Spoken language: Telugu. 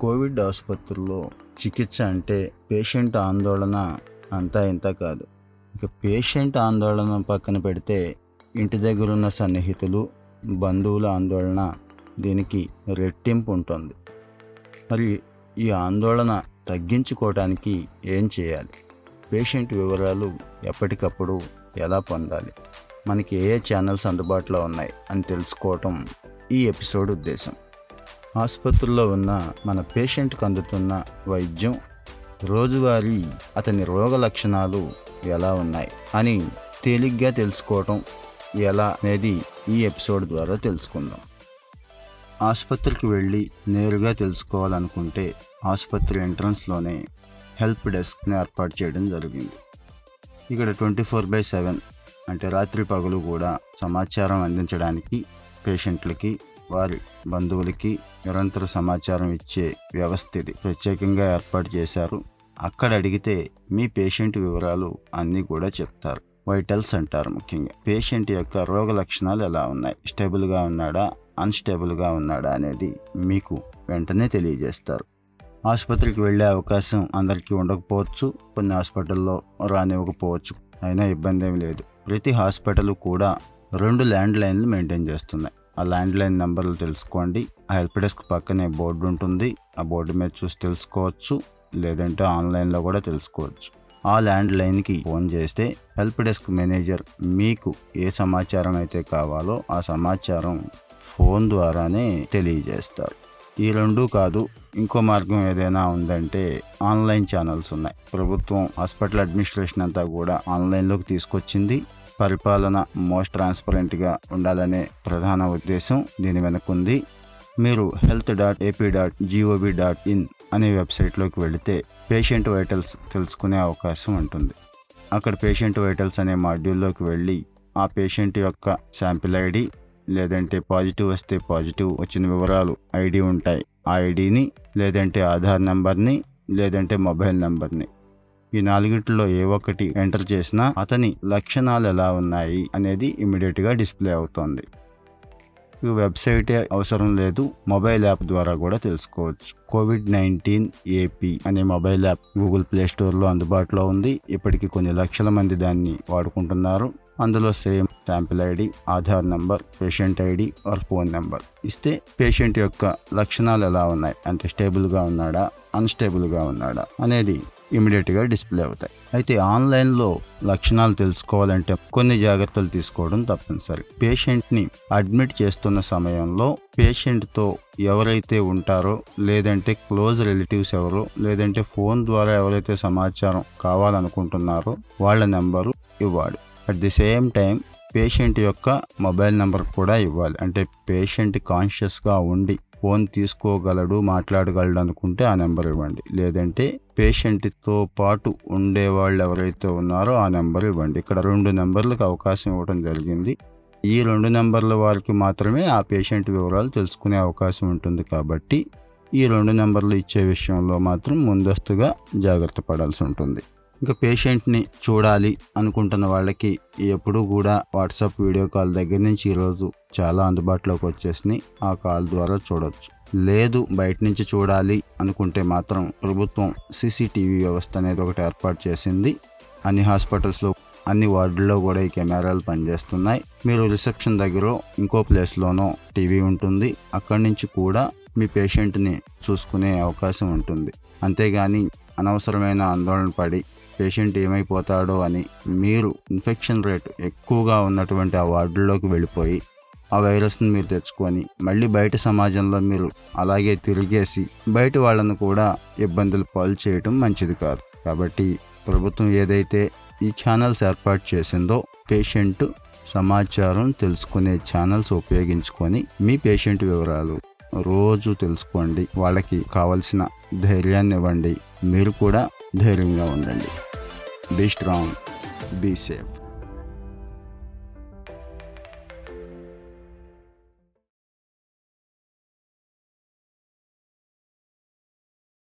కోవిడ్ ఆసుపత్రుల్లో చికిత్స అంటే పేషెంట్ ఆందోళన అంతా ఇంత కాదు. ఇక పేషెంట్ ఆందోళన పక్కన పెడితే ఇంటి దగ్గర ఉన్న సన్నిహితులు బంధువుల ఆందోళన దీనికి రెట్టింపు ఉంటుంది. మరి ఈ ఆందోళన తగ్గించుకోవడానికి ఏం చేయాలి? పేషెంట్ వివరాలు ఎప్పటికప్పుడు ఎలా పొందాలి? మనకి ఏ ఏ ఛానల్స్ అందుబాటులో ఉన్నాయి అని తెలుసుకోవటం ఈ ఎపిసోడ్ ఉద్దేశం. ఆసుపత్రుల్లో ఉన్న మన పేషెంట్కి అందుతున్న వైద్యం రోజువారీ అతని రోగ లక్షణాలు ఎలా ఉన్నాయి అని తేలిగ్గా తెలుసుకోవటం ఎలా అనేది ఈ ఎపిసోడ్ ద్వారా తెలుసుకుందాం. ఆసుపత్రికి వెళ్ళి నేరుగా తెలుసుకోవాలనుకుంటే ఆసుపత్రి ఎంట్రన్స్లోనే హెల్ప్ డెస్క్ని ఏర్పాటు చేయడం జరిగింది. ఇక్కడ ట్వంటీ ఫోర్ బై సెవెన్ అంటే రాత్రి పగలు కూడా సమాచారం అందించడానికి పేషెంట్లకి వారి బంధువులకి నిరంతర సమాచారం ఇచ్చే వ్యవస్థ ఇది. ప్రత్యేకంగా ఏర్పాటు చేశారు. అక్కడ అడిగితే మీ పేషెంట్ వివరాలు అన్నీ కూడా చెప్తారు. వైటల్స్ అంటారు ముఖ్యంగా. పేషెంట్ యొక్క రోగ లక్షణాలు ఎలా ఉన్నాయి? స్టేబుల్గా ఉన్నాడా? అన్స్టేబుల్గా ఉన్నాడా అనేది మీకు వెంటనే తెలియజేస్తారు. ఆసుపత్రికి వెళ్ళే అవకాశం అందరికీ ఉండకపోవచ్చు. కొన్ని హాస్పిటల్లో రానివ్వకపోవచ్చు. అయినా ఇబ్బంది ఏమి లేదు. ప్రతి హాస్పిటల్ కూడా రెండు ల్యాండ్ లైన్లు మెయింటైన్ చేస్తున్నాయి. ఆ ల్యాండ్ లైన్ నెంబర్లు తెలుసుకోండి. ఆ హెల్ప్ డెస్క్ పక్కనే బోర్డు ఉంటుంది. ఆ బోర్డు మీద చూసి తెలుసుకోవచ్చు. లేదంటే ఆన్లైన్లో కూడా తెలుసుకోవచ్చు. ఆ ల్యాండ్ లైన్కి ఫోన్ చేస్తే హెల్ప్ డెస్క్ మేనేజర్ మీకు ఏ సమాచారం అయితే కావాలో ఆ సమాచారం ఫోన్ ద్వారానే తెలియజేస్తారు. ఈ రెండు కాదు ఇంకో మార్గం ఏదైనా ఉందంటే ఆన్లైన్ ఛానల్స్ ఉన్నాయి. ప్రభుత్వం హాస్పిటల్ అడ్మినిస్ట్రేషన్ అంతా కూడా ఆన్లైన్లోకి తీసుకొచ్చింది. పరిపాలన మోస్ట్ ట్రాన్స్పరెంట్గా ఉండాలనే ప్రధాన ఉద్దేశం దీని వెనుకుంది మీరు health dot AP dot G O V dot in అనే వెబ్సైట్లోకి వెళితే పేషెంట్ వైటల్స్ తెలుసుకునే అవకాశం ఉంటుంది. అక్కడ పేషెంట్ వైటల్స్ అనే మాడ్యూల్లోకి వెళ్ళి ఆ పేషెంట్ యొక్క శాంపిల్ ఐడి లేదంటే పాజిటివ్ వస్తే పాజిటివ్ వచ్చిన వివరాలు ఐడి ఉంటాయి. ఆ ఐడిని లేదంటే ఆధార్ నెంబర్ని లేదంటే మొబైల్ నెంబర్ని ఈ నాలుగింటిలో ఏ ఒక్కటి ఎంటర్ చేసినా అతని లక్షణాలు ఎలా ఉన్నాయి అనేది ఇమీడియట్గా డిస్ప్లే అవుతుంది. ఈ వెబ్సైటే అవసరం లేదు మొబైల్ యాప్ ద్వారా కూడా తెలుసుకోవచ్చు. కోవిడ్ నైన్టీన్ ఏపీ అనే మొబైల్ యాప్ గూగుల్ ప్లే స్టోర్లో అందుబాటులో ఉంది. ఇప్పటికి కొన్ని లక్షల మంది దాన్ని వాడుకుంటున్నారు. అందులో same sample ID Aadhaar number patient ID or phone number. ఇస్తే పేషెంట్ యొక్క లక్షణాలు ఎలా ఉన్నాయి? అంటే స్టేబుల్గా ఉన్నాడా? అన్స్టేబుల్గా ఉన్నాడా? అనేది ఇమీడియట్గా డిస్ప్లే అవుతాయి. అయితే ఆన్లైన్లో లక్షణాలు తెలుసుకోవాలంటే కొన్ని జాగ్రత్తలు తీసుకోవడం తప్పనిసరి. పేషెంట్ని అడ్మిట్ చేస్తున్న సమయంలో పేషెంట్తో ఎవరైతే ఉంటారో లేదంటే క్లోజ్ రిలేటివ్స్ ఎవరో లేదంటే ఫోన్ ద్వారా ఎవరైతే సమాచారం కావాలనుకుంటున్నారో వాళ్ళ నెంబరు ఇవ్వాలి. At the same time patient యొక్క మొబైల్ నెంబర్ కూడా ఇవ్వాలి. అంటే పేషెంట్ కాన్షియస్గా ఉండి ఫోన్ తీసుకోగలడు మాట్లాడగలడు అనుకుంటే ఆ నెంబర్ ఇవ్వండి. లేదంటే పేషెంట్తో పాటు ఉండే వాళ్ళు ఎవరైతే ఉన్నారో ఆ నెంబర్ ఇవ్వండి. ఇక్కడ రెండు నెంబర్లకు అవకాశం ఇవ్వడం జరిగింది. ఈ రెండు నెంబర్ల వారికి మాత్రమే ఆ పేషెంట్ వివరాలు తెలుసుకునే అవకాశం ఉంటుంది కాబట్టి ఈ రెండు నెంబర్లు ఇచ్చే విషయంలో మాత్రం ముందస్తుగా జాగ్రత్త పడాల్సి ఉంటుంది. ఇంకా పేషెంట్ని చూడాలి అనుకుంటున్న వాళ్ళకి ఎప్పుడూ కూడా వాట్సాప్ వీడియో కాల్ దగ్గర నుంచి ఈరోజు చాలా అందుబాటులోకి వచ్చేసినాయి. ఆ కాల్ ద్వారా చూడవచ్చు లేదు బయట నుంచి చూడాలి అనుకుంటే మాత్రం ప్రభుత్వం సీసీటీవీ వ్యవస్థ అనేది ఒకటి ఏర్పాటు చేసింది. అన్ని హాస్పిటల్స్లో అన్ని వార్డుల్లో కూడా ఈ కెమెరాలు పనిచేస్తున్నాయి. మీరు రిసెప్షన్ దగ్గర ఇంకో ప్లేస్లోనో టీవీ ఉంటుంది. అక్కడి నుంచి కూడా మీ పేషెంట్ని చూసుకునే అవకాశం ఉంటుంది. అంతేగాని అనవసరమైన ఆందోళన పడి పేషెంట్ ఏమైపోతాడో అని మీరు ఇన్ఫెక్షన్ రేట్ ఎక్కువగా ఉన్నటువంటి ఆ వార్డుల్లోకి వెళ్ళిపోయి ఆ వైరస్ని మీరు తెచ్చుకొని మళ్ళీ బయట సమాజంలో మీరు అలాగే తిరిగేసి బయట వాళ్ళను కూడా ఇబ్బందులు పాలు చేయటం మంచిది కాదు. కాబట్టి ప్రభుత్వం ఏదైతే ఈ ఛానల్స్ ఏర్పాటు చేసిందో పేషెంట్ సమాచారం తెలుసుకునే ఛానల్స్ ఉపయోగించుకొని మీ పేషెంట్ వివరాలు రోజు తెలుసుకోండి. వాళ్ళకి కావలసిన ధైర్యాన్ని ఇవ్వండి మీరు కూడా ధైర్యంగా ఉండండి. Be strong be safe.